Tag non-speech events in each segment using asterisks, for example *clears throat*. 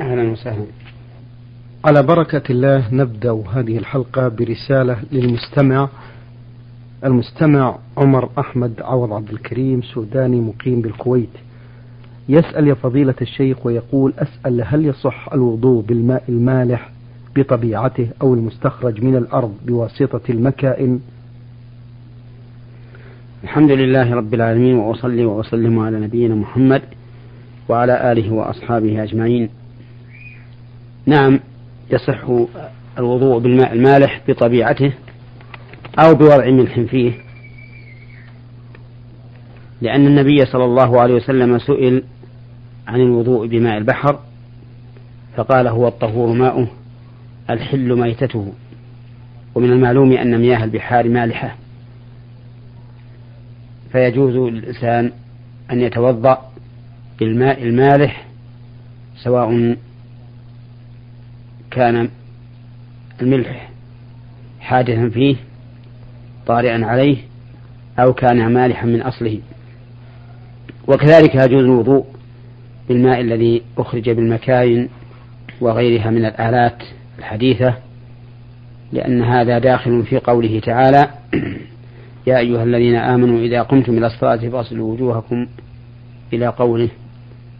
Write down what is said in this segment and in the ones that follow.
أهلا وسهلا. على بركة الله نبدأ هذه الحلقة برسالة للمستمع المستمع عمر أحمد عوض عبد الكريم سوداني مقيم بالكويت. يسأل يا فضيلة الشيخ ويقول أسأل هل يصح الوضوء بالماء المالح بطبيعته أو المستخرج من الأرض بواسطة المكائن؟ الحمد لله رب العالمين وأصلي وأسلم على نبينا محمد وعلى آله وأصحابه أجمعين. نعم يصح الوضوء بالماء المالح بطبيعته أو بوضع ملح فيه. لأن النبي صلى الله عليه وسلم سئل عن الوضوء بماء البحر فقال هو الطهور ماؤه الحل ميتته. ومن المعلوم أن مياه البحار مالحة. فيجوز للإنسان أن يتوضأ بالماء المالح سواء كان الملح حادثا فيه طارئا عليه أو كان مالحا من أصله. وكذلك يجوز الوضوء بالماء الذي أخرج بالمكاين وغيرها من الآلات الحديثة لأن هذا داخل في قوله تعالى *clears throat* يا أيها الذين آمنوا إذا قمتم إلى الصلاة فاصلوا وجوهكم إلى قوله.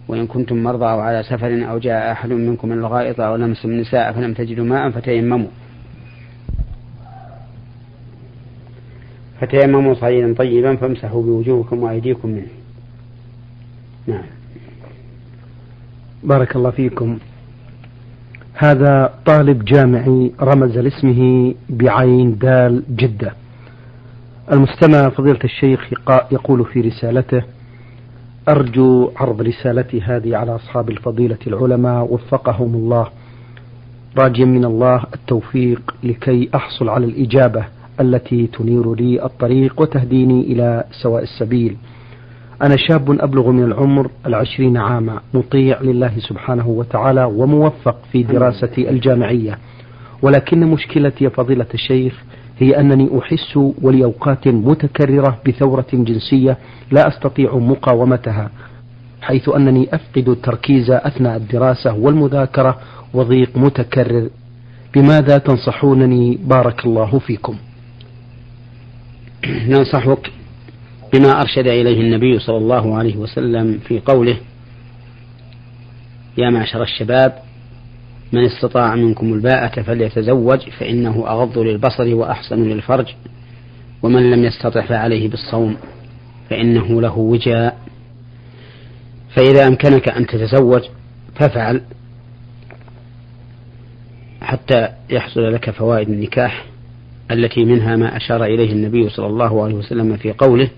وإن كنتم مرضى أو على سفر أو جاء أحد منكم من الغائط أو لمسوا النساء فلم تجدوا ماء فتيمموا. فتيمموا صعيدا طيبا فامسحوا بوجوهكم وأيديكم منه. نعم. بارك الله فيكم. هذا طالب جامعي رمز لاسمه بعين دال جدة. المستمع فضيلة الشيخ يقول في رسالته أرجو عرض رسالتي هذه على أصحاب الفضيلة العلماء وفقهم الله. راجيا من الله التوفيق لكي أحصل على الإجابة التي تنير لي الطريق وتهديني إلى سواء السبيل. أنا شاب أبلغ من العمر العشرين عاما مطيع لله سبحانه وتعالى وموفق في دراستي الجامعية. ولكن مشكلتي يا فضيلة الشيخ هي أنني أحس ولأوقات متكررة بثورة جنسية لا أستطيع مقاومتها حيث أنني أفقد التركيز أثناء الدراسة والمذاكرة وضيق متكرر. بماذا تنصحونني؟ بارك الله فيكم. *clears throat* ننصحك بما أرشد إليه النبي صلى الله عليه وسلم في قوله يا معشر الشباب من استطاع منكم الباءة فليتزوج فإنه أغض للبصر وأحسن للفرج ومن لم يستطع فعليه بالصوم فإنه له وجاء. فإذا أمكنك أن تتزوج فافعل حتى يحصل لك فوائد النكاح التي منها ما أشار إليه النبي صلى الله عليه وسلم في قوله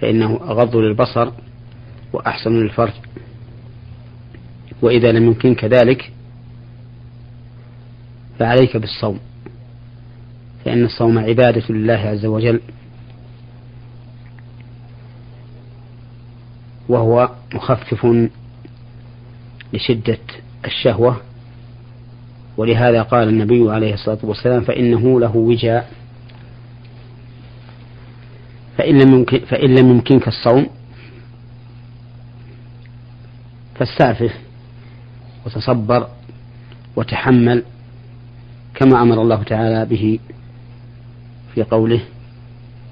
فإنه أغض للبصر وأحسن للفرج. وإذا لم يمكنك ذلك فعليك بالصوم. فإن الصوم عبادة لله عز وجل. وهو مخفف لشدة الشهوة. ولهذا قال النبي عليه الصلاة والسلام فإنه له وجاء. فإن لم فإن لم يمكنك الصوم فاستعفف وتصبر وتحمل كما أمر الله تعالى به في قوله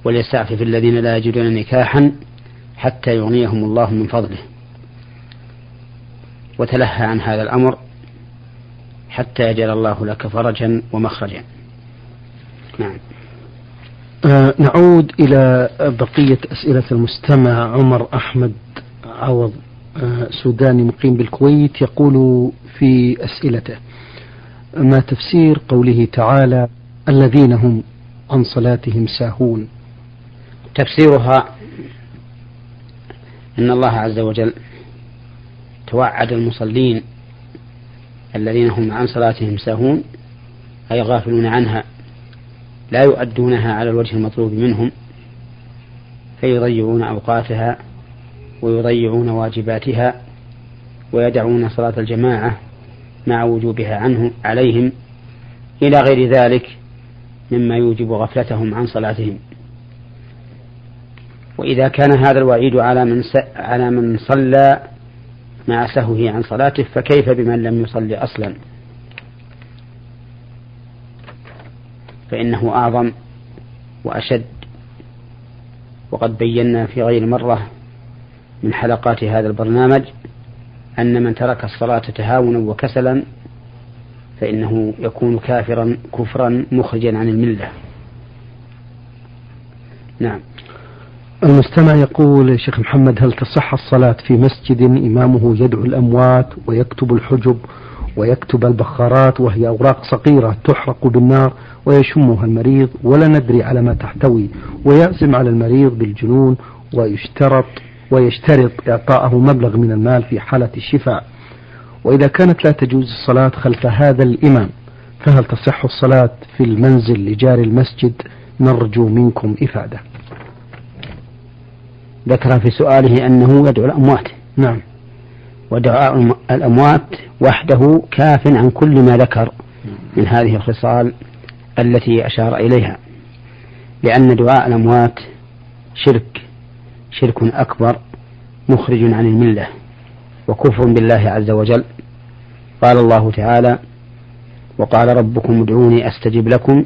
وليستعفف الذين لا يجدون نكاحا حتى يغنيهم الله من فضله. وتلهى عن هذا الأمر حتى يجعل الله لك فرجا ومخرجا. نعم. آه نعود إلى بقية أسئلة المستمع عمر أحمد عوض آه سوداني مقيم بالكويت يقول في أسئلته ما تفسير قوله تعالى الذين هم عن صلاتهم ساهون. تفسيرها أن الله عز وجل توعد المصلين الذين هم عن صلاتهم ساهون أي غافلون عنها لا يؤدونها على الوجه المطلوب منهم فيضيعون أوقاتها ويضيعون واجباتها ويدعون صلاة الجماعة مع وجوبها عنه عليهم إلى غير ذلك مما يوجب غفلتهم عن صلاتهم. وإذا كان هذا الوعيد على من على من صلى مع سهوه عن صلاته فكيف بمن لم يصلي أصلا؟ فإنه أعظم وأشد. وقد بينا في غير مرة من حلقات هذا البرنامج أن من ترك الصلاة تهاونا وكسلا فإنه يكون كافرا كفرا مخرجا عن الملة. نعم. المستمع يقول شيخ محمد هل تصح الصلاة في مسجد إمامه يدعو الأموات ويكتب الحجب ويكتب البخارات وهي أوراق صغيرة تحرق بالنار ويشمها المريض ولا ندري على ما تحتوي ويعزم على المريض بالجنون ويشترط ويشترط إعطاءه مبلغ من المال في حالة الشفاء. وإذا كانت لا تجوز الصلاة خلف هذا الإمام فهل تصح الصلاة في المنزل لجار المسجد؟ نرجو منكم إفادة. ذكر في سؤاله أنه يدعو الأموات. نعم. ودعاء الأموات وحده كاف عن كل ما ذكر من هذه الخصال التي أشار إليها. لأن دعاء الأموات شرك. شرك أكبر مخرج عن الملة وكفر بالله عز وجل. قال الله تعالى وقال ربكم ادعوني أستجب لكم.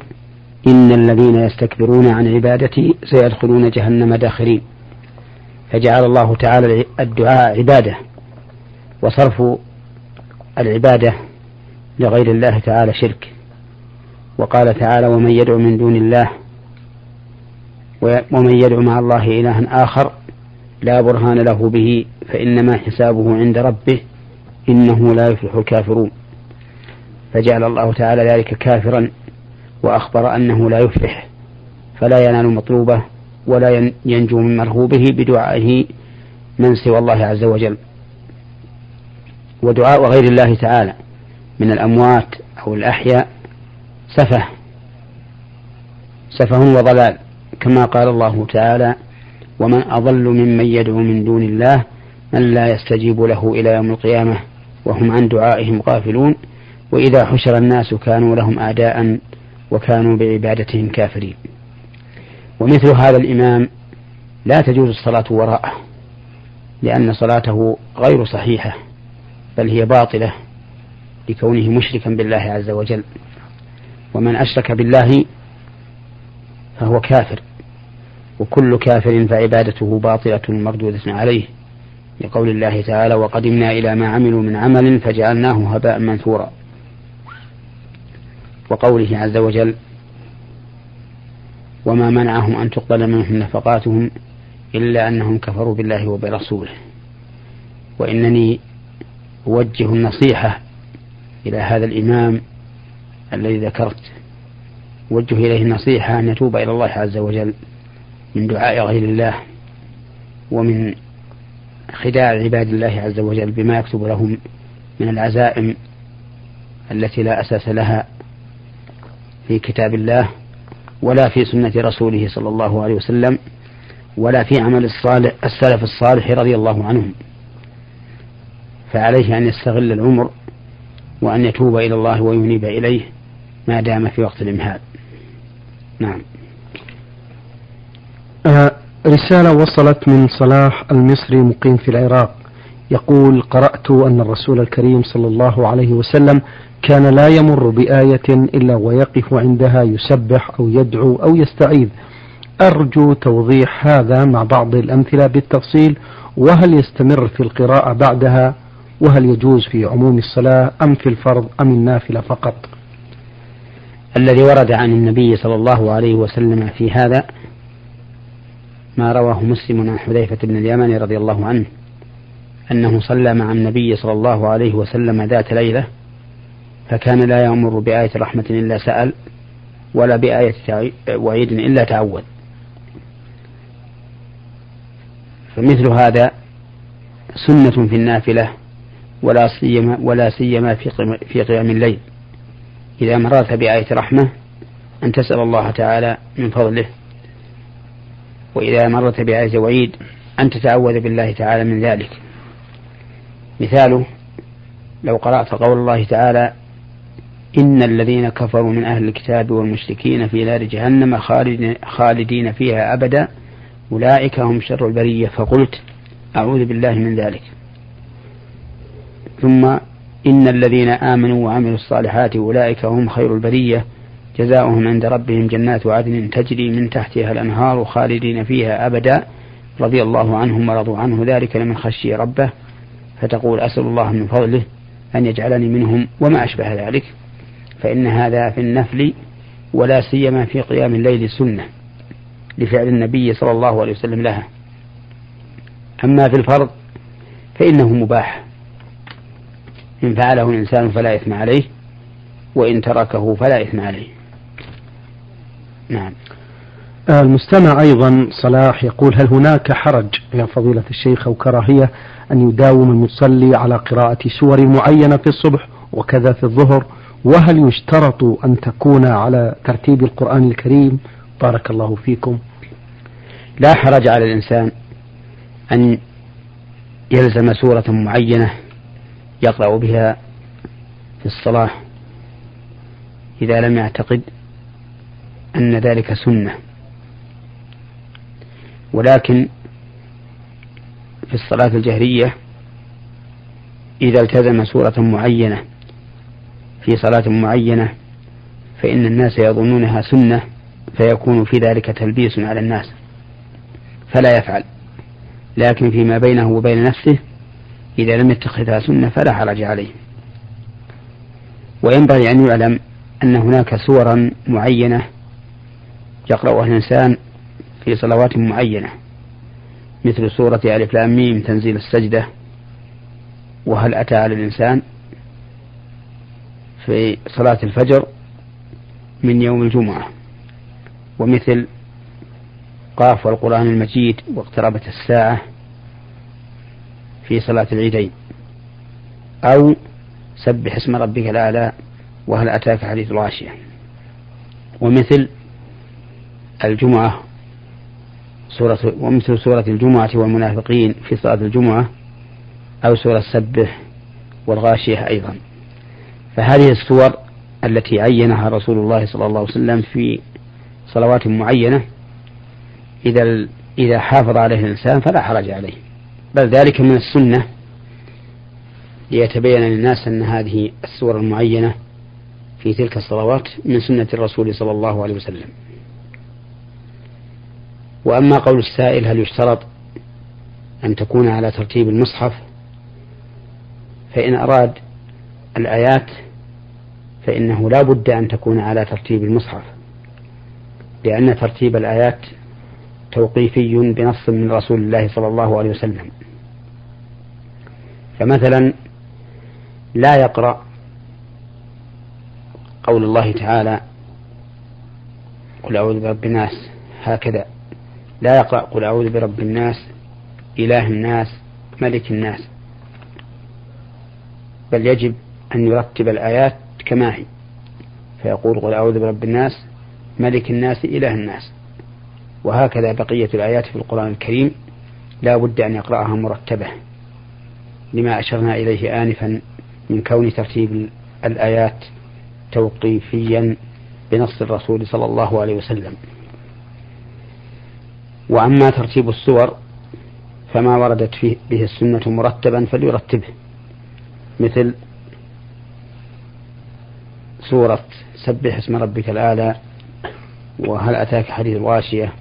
إن الذين يستكبرون عن عبادتي سيدخلون جهنم داخرين. فجعل الله تعالى الدعاء عبادة وصرف العبادة لغير الله تعالى شرك. وقال تعالى ومن يدعو من دون الله ومن يدعو مع الله إلها آخر لا برهان له به فإنما حسابه عند ربه إنه لا يفلح الكافرون. فجعل الله تعالى ذلك كافرا وأخبر أنه لا يفلح فلا ينال مطلوبه ولا ينجو من مرغوبه بدعائه من سوى الله عز وجل. ودعاء غير الله تعالى من الأموات أو الأحياء سفه سفه وضلال. كما قال الله تعالى ومن أضل ممن يدعو من دون الله من لا يستجيب له إلى يوم القيامة وهم عن دعائهم غافلون وإذا حشر الناس كانوا لهم أعداء وكانوا بعبادتهم كافرين. ومثل هذا الإمام لا تجوز الصلاة وراءه لأن صلاته غير صحيحة بل هي باطلة لكونه مشركا بالله عز وجل. ومن أشرك بالله فهو كافر. وكل كافر فعبادته باطلة مردودة عليه. لقول الله تعالى وقدمنا إلى ما عملوا من عمل فجعلناه هباء منثورا. وقوله عز وجل وما منعهم أن تقبل منهم نفقاتهم إلا أنهم كفروا بالله وبرسوله. وإنني أوجه النصيحة إلى هذا الإمام الذي ذكرت. أوجه إليه النصيحة أن يتوب إلى الله عز وجل من دعاء غير الله ومن خداع عباد الله عز وجل بما يكتب لهم من العزائم التي لا أساس لها في كتاب الله ولا في سنة رسوله صلى الله عليه وسلم ولا في عمل الصالح السلف الصالح رضي الله عنهم. فعليه أن يستغل العمر وأن يتوب إلى الله وينيب إليه ما دام في وقت الإمهال. نعم. آه رسالة وصلت من صلاح المصري مقيم في العراق. يقول قرأت أن الرسول الكريم صلى الله عليه وسلم كان لا يمر بآية إلا ويقف عندها يسبح أو يدعو أو يستعيذ. أرجو توضيح هذا مع بعض الأمثلة بالتفصيل. وهل يستمر في القراءة بعدها؟ وهل يجوز في عموم الصلاة أم في الفرض أم النافلة فقط؟ الذي ورد عن النبي صلى الله عليه وسلم في هذا ما رواه مسلم عن حذيفة بن اليمن رضي الله عنه أنه صلى مع النبي صلى الله عليه وسلم ذات ليلة فكان لا يمر بآية رحمة إلا سأل ولا بآية وعيد إلا تعود. فمثل هذا سنة في النافلة ولا سيما ولا سيما في في قيام الليل. إذا مررت بآية رحمة أن تسأل الله تعالى من فضله. وإذا مررت بآية وعيد أن تتعوذ بالله تعالى من ذلك. مثاله لو قرأت قول الله تعالى إن الذين كفروا من أهل الكتاب والمشركين في نار جهنم خالدين فيها أبدا أولئك هم شر البرية. فقلت أعوذ بالله من ذلك. ثم إن الذين آمنوا وعملوا الصالحات أولئك هم خير البرية. جزاؤهم عند ربهم جنات عدن تجري من تحتها الأنهار خالدين فيها أبدا. رضي الله عنهم ورضوا عنه. ذلك لمن خشي ربه. فتقول أسأل الله من فضله أن يجعلني منهم وما أشبه ذلك. فإن هذا في النفل ولا سيما في قيام الليل سنة لفعل النبي صلى الله عليه وسلم لها. أما في الفرض فإنه مباح. إن فعله الإنسان فلا إثم عليه وإن تركه فلا إثم عليه. نعم. المستمع أيضا صلاح يقول هل هناك حرج يا فضيلة الشيخ أو كراهية أن يداوم المصلي على قراءة سور معينة في الصبح وكذا في الظهر؟ وهل يشترط أن تكون على ترتيب القرآن الكريم؟ بارك الله فيكم. لا حرج على الإنسان أن يلزم سورة معينة يقرأ بها في الصلاة إذا لم يعتقد أن ذلك سنة. ولكن في الصلاة الجهرية إذا التزم سورة معينة في صلاة معينة فإن الناس يظنونها سنة فيكون في ذلك تلبيس على الناس فلا يفعل. لكن فيما بينه وبين نفسه إذا لم يتخذها سنة فلا حرج عليه. وينبغي أن يعلم أن هناك سورا معينة يقرأها الإنسان في صلوات معينة مثل سورة ألف لام ميم تنزيل السجدة وهل أتى على الإنسان في صلاة الفجر من يوم الجمعة ومثل قاف والقرآن المجيد واقتربت الساعة في صلاة العيدين. أو سبح اسم ربك الأعلى وهل أتاك حديث الغاشية. ومثل الجمعة سورة ومثل سورة الجمعة والمنافقين في صلاة الجمعة أو سورة سبح والغاشية أيضا. فهذه السور التي عينها رسول الله صلى الله عليه وسلم في صلوات معينة إذا إذا حافظ عليه الإنسان فلا حرج عليه. بل ذلك من السنة ليتبين للناس أن هذه السور المعينة في تلك الصلوات من سنة الرسول صلى الله عليه وسلم. وأما قول السائل هل يشترط أن تكون على ترتيب المصحف؟ فإن أراد الآيات فإنه لا بد أن تكون على ترتيب المصحف لأن ترتيب الآيات توقيفي بنص من رسول الله صلى الله عليه وسلم. فمثلا لا يقرأ قول الله تعالى قل أعوذ برب الناس هكذا. لا يقرأ قل أعوذ برب الناس إله الناس ملك الناس. بل يجب أن يرتب الآيات كما هي. فيقول قل أعوذ برب الناس ملك الناس إله الناس. وهكذا بقية الآيات في القرآن الكريم. لا بد أن يقرأها مرتبة. لما أشرنا إليه آنفا من كون ترتيب الآيات توقيفيا بنص الرسول صلى الله عليه وسلم. وأما ترتيب السور فما وردت فيه به السنة مرتبا فليرتبه مثل سورة سبح اسم ربك الأعلى وهل أتاك حديث الغاشية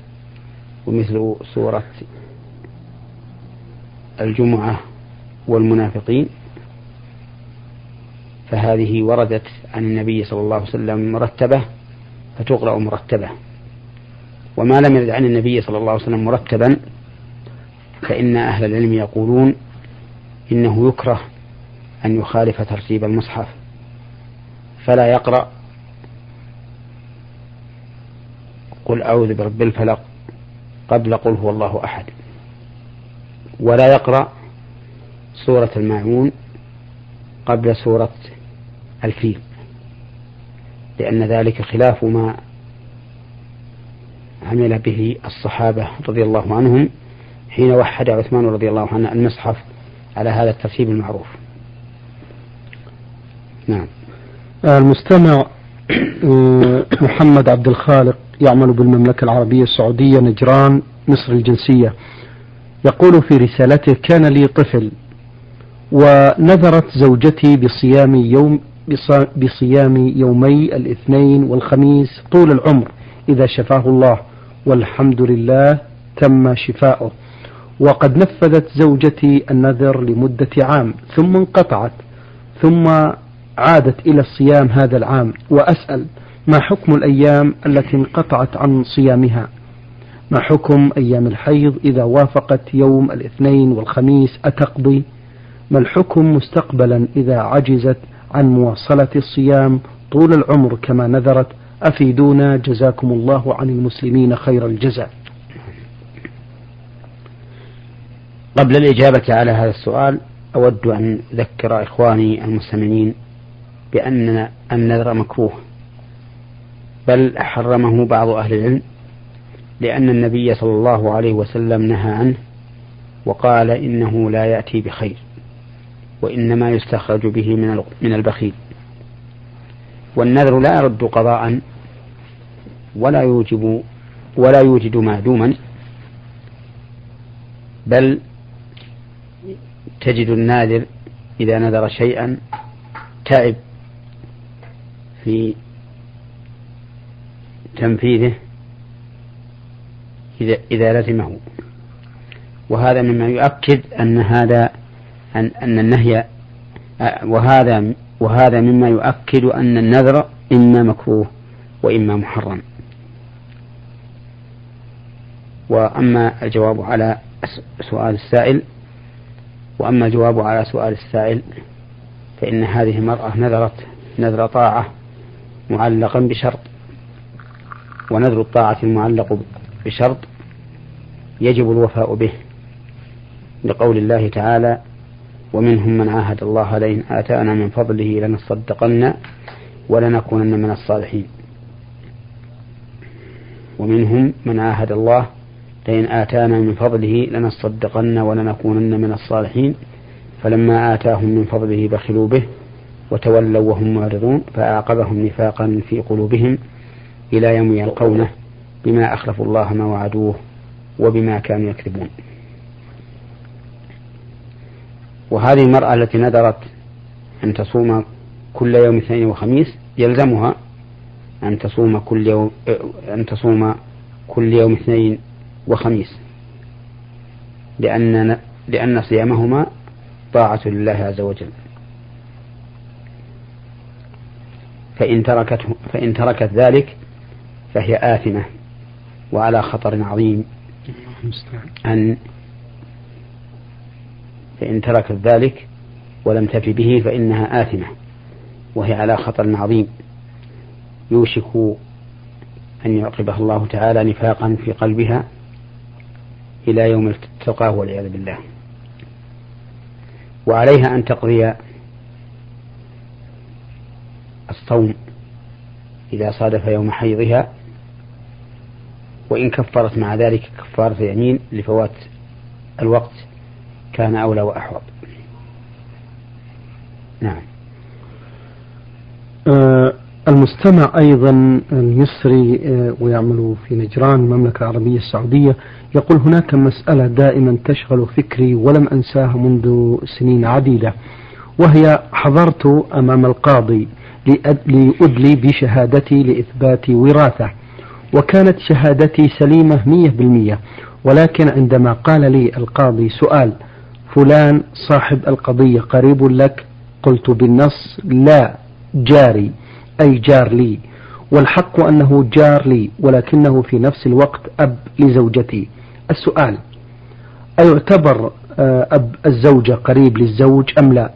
ومثل سورة الجمعة والمنافقين. فهذه وردت عن النبي صلى الله عليه وسلم مرتبة فتقرأ مرتبة. وما لم يرد عن النبي صلى الله عليه وسلم مرتبا فإن أهل العلم يقولون إنه يكره أن يخالف ترتيب المصحف. فلا يقرأ. قل أعوذ برب الفلق قبل قل هو الله أحد. ولا يقرأ. سورة الماعون قبل سورة الفيل لأن ذلك خلاف ما عمل به الصحابة رضي الله عنهم حين وحد عثمان رضي الله عنه المصحف على هذا الترتيب المعروف. نعم. المستمع آه، محمد عبد الخالق يعمل بالمملكة العربية السعودية نجران مصر الجنسية. يقول في رسالته كان لي طفل ونذرت زوجتي بصيام يوم بصيام يومي الاثنين والخميس طول العمر إذا شفاه الله والحمد لله تم شفاؤه. وقد نفذت زوجتي النذر لمدة عام ثم انقطعت ثم عادت إلى الصيام هذا العام. وأسأل ما حكم الأيام التي انقطعت عن صيامها؟ ما حكم أيام الحيض إذا وافقت يوم الاثنين والخميس؟ أتقضي؟ ما الحكم مستقبلا إذا عجزت عن مواصلة الصيام طول العمر كما نذرت؟ أفيدونا. جزاكم الله عن المسلمين خير الجزاء. قبل الإجابة على هذا السؤال أود أن أذكر إخواني المستمعين بأن النذر مكروه بل حرمه بعض أهل العلم لأن النبي صلى الله عليه وسلم نهى عنه وقال إنه لا يأتي بخير. وإنما يستخرج به من من البخيل. والنذر لا يرد قضاء ولا يوجب ولا يوجد معدوما بل تجد الناذر إذا نذر شيئا تعب في تنفيذه إذا إذا لزمه. وهذا مما يؤكد أن هذا أن أن النهي وهذا وهذا مما يؤكد أن النذر إما مكروه وإما محرم. وأما الجواب على سؤال السائل وأما الجواب على سؤال السائل فإن هذه المرأة نذرت نذر طاعة معلقا بشرط ونذر الطاعة المعلق بشرط يجب الوفاء به. لقول الله تعالى ومنهم من عاهد الله لئن آتانا من فضله لنصدقن ولنكونن من الصالحين. ومنهم من عاهد الله لئن آتانا من فضله لنصدقن ولنكونن من الصالحين. فلما آتاهم من فضله بخلوا به وتولوا وهم معرضون فأعقبهم نفاقا في قلوبهم إلى يوم يلقونه بما أخلفوا الله ما وعدوه وبما كانوا يكذبون. وهذه المرأة التي نذرت أن تصوم كل يوم اثنين وخميس يلزمها أن تصوم كل يوم أن تصوم كل يوم اثنين وخميس. لأن لأن صيامهما طاعة لله عز وجل. فإن تركته فإن تركت ذلك فهي آثمة وعلى خطر عظيم. أن فإن تركت ذلك ولم تف به فإنها آثمة وهي على خطر عظيم. يوشك أن يعقبها الله تعالى نفاقا في قلبها إلى يوم تلقاه والعياذ بالله. وعليها أن تقضي الصوم إذا صادف يوم حيضها وإن كفرت مع ذلك كفارة يمين لفوات الوقت. كان أولى وأحوط. نعم. آه المستمع أيضا المصري آه ويعمل في نجران المملكة العربية السعودية. يقول هناك مسألة دائما تشغل فكري ولم أنساها منذ سنين عديدة وهي حضرت أمام القاضي لأدلي بشهادتي لإثبات وراثة وكانت شهادتي سليمة مية بالمية. ولكن عندما قال لي القاضي سؤال فلان صاحب القضية قريب لك. قلت بالنص لا جاري أي جار لي. والحق أنه جار لي ولكنه في نفس الوقت أب لزوجتي. السؤال أيعتبر آه، أب الزوجة قريب للزوج أم لا؟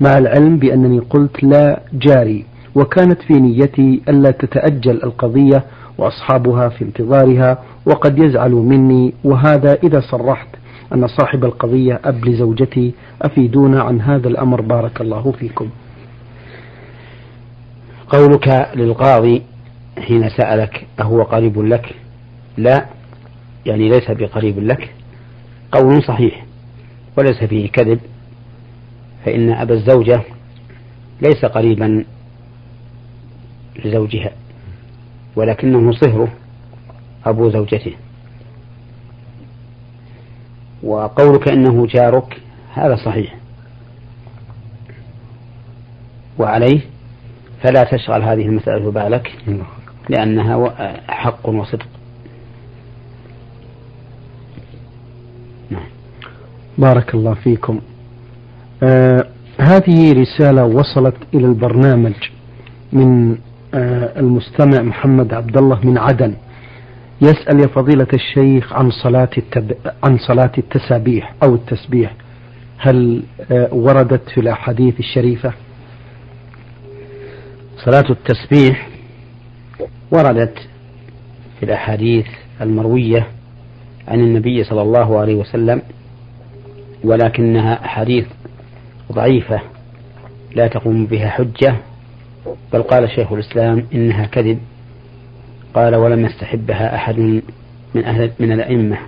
مع العلم بأنني قلت لا جاري. وكانت في نيتي ألا تتأجل القضية وأصحابها في انتظارها وقد يزعلوا مني وهذا إذا صرحت أن صاحب القضية أب لزوجتي أفيدونا عن هذا الأمر. بارك الله فيكم. قولك للقاضي حين سألك أهو قريب لك؟ لا يعني ليس بقريب لك. قول صحيح وليس فيه كذب. فإن أبا الزوجة ليس قريبا لزوجها ولكنه صهره أبو زوجته. وقولك إنه جارك هذا صحيح. وعليه فلا تشغل هذه المسألة بالك لأنها حق وصدق. نعم. بارك الله فيكم. آه هذه رسالة وصلت إلى البرنامج من آه المستمع محمد عبد الله من عدن. يسأل يا فضيلة الشيخ عن صلاة التب... عن صلاة التسابيح أو التسبيح هل آه وردت في الأحاديث الشريفة؟ صلاة التسبيح وردت في الأحاديث المروية عن النبي صلى الله عليه وسلم ولكنها أحاديث ضعيفة لا تقوم بها حجة بل قال شيخ الإسلام إنها كذب قال ولم يستحبها أحد من أهل من الأئمة.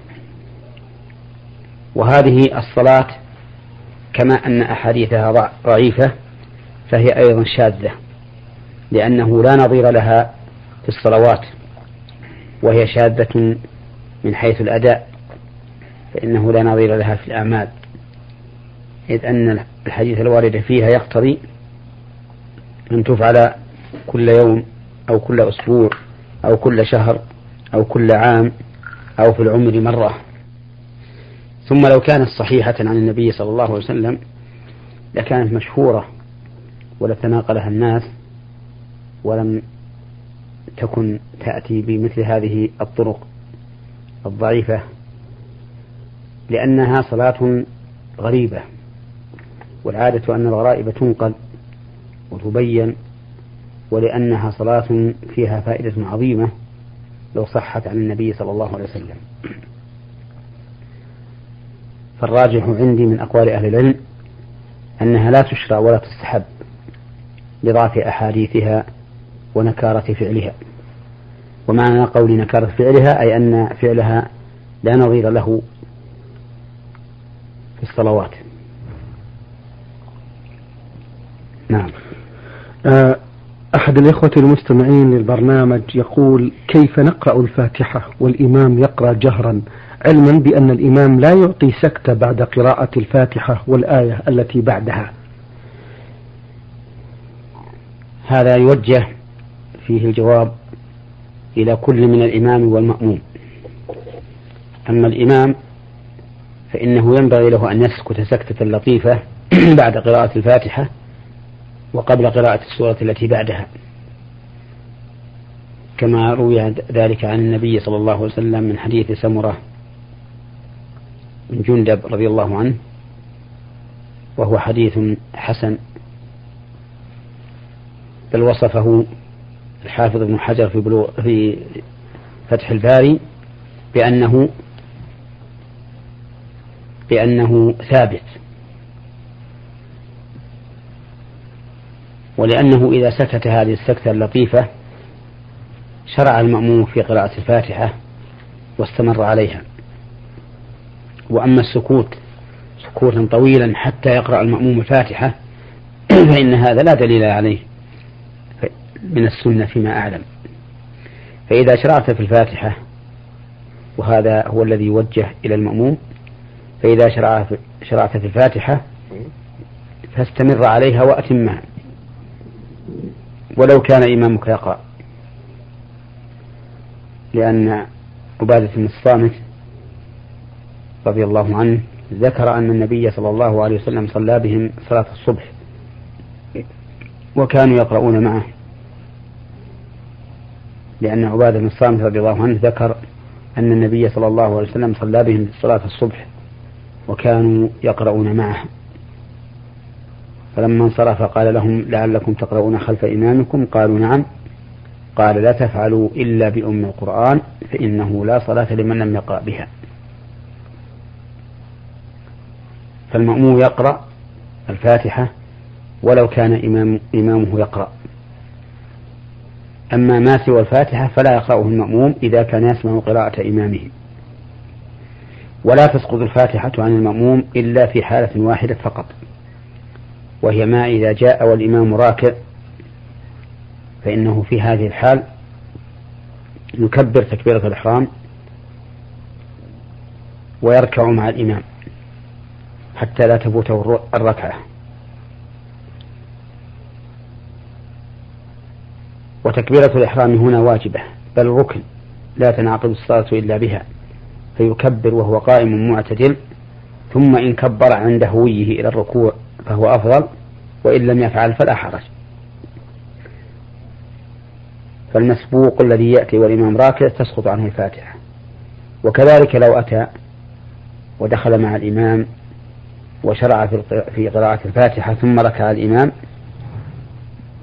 وهذه الصلاة كما أن أحاديثها ضعيفة فهي أيضا شاذة لأنه لا نظير لها في الصلوات وهي شاذة من حيث الأداء فإنه لا نظير لها في الأعمال. إذ أن الحديث الوارد فيها يقتضي أن تفعل كل يوم أو كل أسبوع أو كل شهر أو كل عام أو في العمر مرة. ثم لو كانت صحيحة عن النبي صلى الله عليه وسلم لكانت مشهورة ولتناقلها الناس ولم تكن تأتي بمثل هذه الطرق الضعيفة لأنها صلاة غريبة والعادة أن الغرائب تنقل وتبين ولأنها صلاة فيها فائدة عظيمة لو صحت عن النبي صلى الله عليه وسلم. فالراجح عندي من أقوال أهل العلم أنها لا تشرع ولا تستحب لضعف أحاديثها ونكارة فعلها. ومعنى قول نكارة فعلها أي أن فعلها لا نظير له في الصلوات. نعم. آه، أحد الإخوة المستمعين للبرنامج يقول كيف نقرأ الفاتحة والإمام يقرأ جهرا؟ علما بأن الإمام لا يعطي سكتة بعد قراءة الفاتحة والآية التي بعدها. هذا يوجه فيه الجواب إلى كل من الإمام والمأموم. أما الإمام فإنه ينبغي له أن يسكت سكتة لطيفة *clears throat* بعد قراءة الفاتحة وقبل قراءة السورة التي بعدها. كما روي ذلك عن النبي صلى الله عليه وسلم من حديث سمرة بن جندب رضي الله عنه وهو حديث حسن. بل وصفه الحافظ ابن حجر في بلو في فتح الباري بأنه بأنه ثابت. ولأنه إذا سكت هذه السكتة اللطيفة شرع المأموم في قراءة الفاتحة واستمر عليها. وأما السكوت سكوتا طويلا حتى يقرأ المأموم الفاتحة *clears throat* فإن هذا لا دليل عليه من السنة فيما أعلم. فإذا شرعت في الفاتحة وهذا هو الذي يوجه إلى المأموم فإذا شرعت في الفاتحة فاستمر عليها وأتمها. ولو كان إمامك يقرأ. لأن عبادة بن الصامت رضي الله عنه ذكر أن النبي صلى الله عليه وسلم صلى بهم صلاة الصبح وكانوا يقرؤون معه. لأن عبادة بن الصامت رضي الله عنه ذكر أن النبي صلى الله عليه وسلم صلى بهم صلاة الصبح وكانوا يقرؤون معه. فلما انصرف قال لهم لعلكم تقرؤون خلف إمامكم قالوا نعم. قال لا تفعلوا إلا بأم القرآن فإنه لا صلاة لمن لم يقرأ بها. فالمأموم يقرأ الفاتحة ولو كان إمام إمامه يقرأ. أما ما سوى الفاتحة فلا يقرأه المأموم إذا كان يسمع قراءة إمامه. ولا تسقط الفاتحة عن المأموم إلا في حالة واحدة فقط. وهي ما إذا جاء والإمام راكع فإنه في هذه الحال يكبر تكبيرة الإحرام ويركع مع الإمام حتى لا تفوته الركعة. وتكبيرة الإحرام هنا واجبة بل ركن لا تنعقد الصلاة إلا بها فيكبر وهو قائم معتدل ثم إن كبر عند هويه إلى الركوع فهو أفضل وإن لم يفعل فلا حرج. فالمسبوق الذي يأتي والإمام راكع تسقط عنه الفاتحة. وكذلك لو أتى ودخل مع الإمام وشرع في قراءة الفاتحة ثم ركع الإمام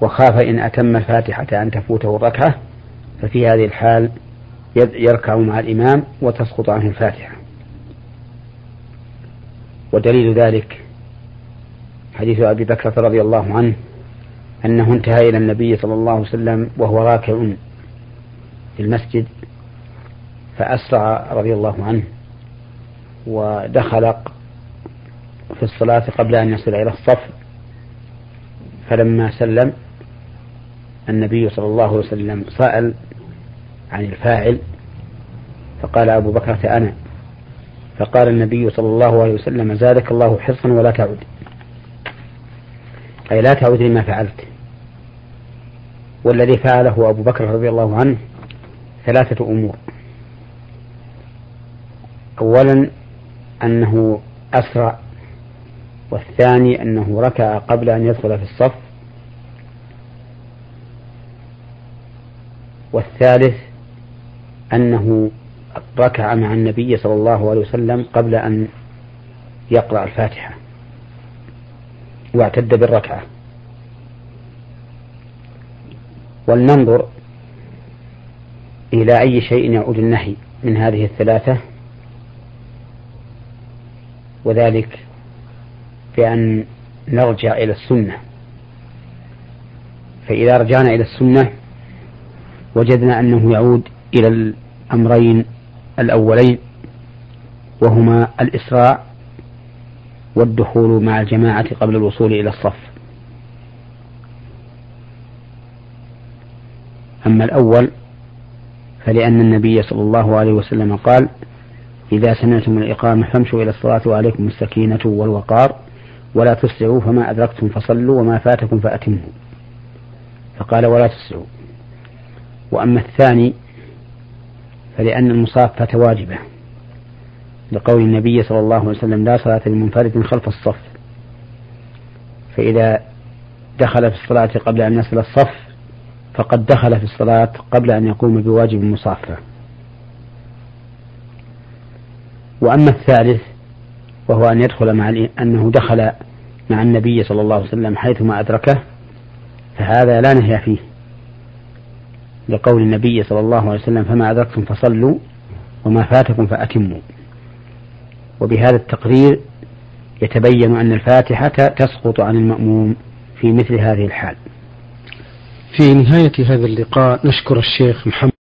وخاف إن أتم الفاتحة أن تفوته الركعة ففي هذه الحال يركع مع الإمام وتسقط عنه الفاتحة. ودليل ذلك حديث أبي بكر رضي الله عنه أنه انتهى إلى النبي صلى الله عليه وسلم وهو راكع في المسجد فأسرع رضي الله عنه ودخل في الصلاة قبل أن يصل إلى الصف فلما سلم النبي صلى الله عليه وسلم سأل عن الفاعل فقال أبو بكرة أنا فقال النبي صلى الله عليه وسلم زادك الله حرصا ولا تعد أي لا تعد لما فعلت. والذي فعله أبو بكر رضي الله عنه ثلاثة أمور. أولا أنه أسرع والثاني أنه ركع قبل أن يدخل في الصف. والثالث أنه ركع مع النبي صلى الله عليه وسلم قبل أن يقرأ الفاتحة. واعتد بالركعة. ولننظر إلى أي شيء يعود النهي من هذه الثلاثة. وذلك بأن نرجع إلى السنة. فإذا رجعنا إلى السنة وجدنا أنه يعود إلى الأمرين الأولين وهما الإسراع والدخول مع الجماعة قبل الوصول إلى الصف. أما الأول فلأن النبي صلى الله عليه وسلم قال إذا سمعتم الإقامة فامشوا إلى الصلاة وعليكم السكينة والوقار ولا تسرعوا فما أدركتم فصلوا وما فاتكم فأتموا. فقال ولا تسرعوا. وأما الثاني فلأن المصافة واجبة. لقول النبي صلى الله عليه وسلم لا صلاة لمنفرد خلف الصف. فإذا دخل في الصلاة قبل أن يصل الصف فقد دخل في الصلاة قبل أن يقوم بواجب المصافة وأما الثالث وهو أن يدخل مع أنه دخل مع النبي صلى الله عليه وسلم حيثما أدركه فهذا لا نهي فيه. لقول النبي صلى الله عليه وسلم فما أدركتم فصلوا وما فاتكم فأتموا. وبهذا التقرير يتبين أن الفاتحة تسقط عن المأموم في مثل هذه الحال. في نهاية هذا اللقاء نشكر الشيخ محمد